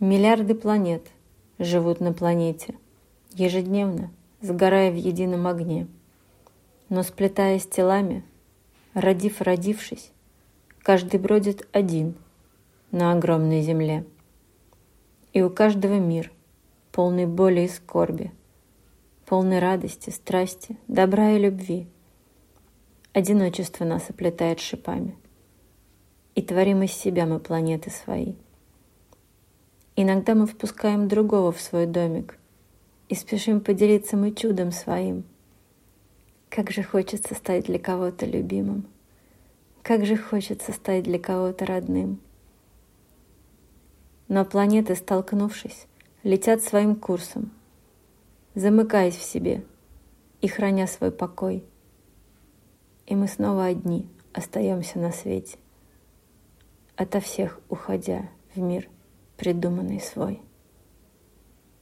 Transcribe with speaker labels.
Speaker 1: Миллиарды планет живут на планете, ежедневно сгорая в едином огне. Но сплетаясь телами, родив родившись, каждый бродит один на огромной земле. И у каждого мир, полный боли и скорби, полный радости, страсти, добра и любви. Одиночество нас оплетает шипами, и творим из себя мы планеты свои — Иногда мы впускаем другого в свой домик и спешим поделиться мы чудом своим. Как же хочется стать для кого-то любимым, как же хочется стать для кого-то родным. Но планеты, столкнувшись, летят своим курсом, замыкаясь в себе и храня свой покой. И мы снова одни остаемся на свете, ото всех уходя в мир – придуманный свой.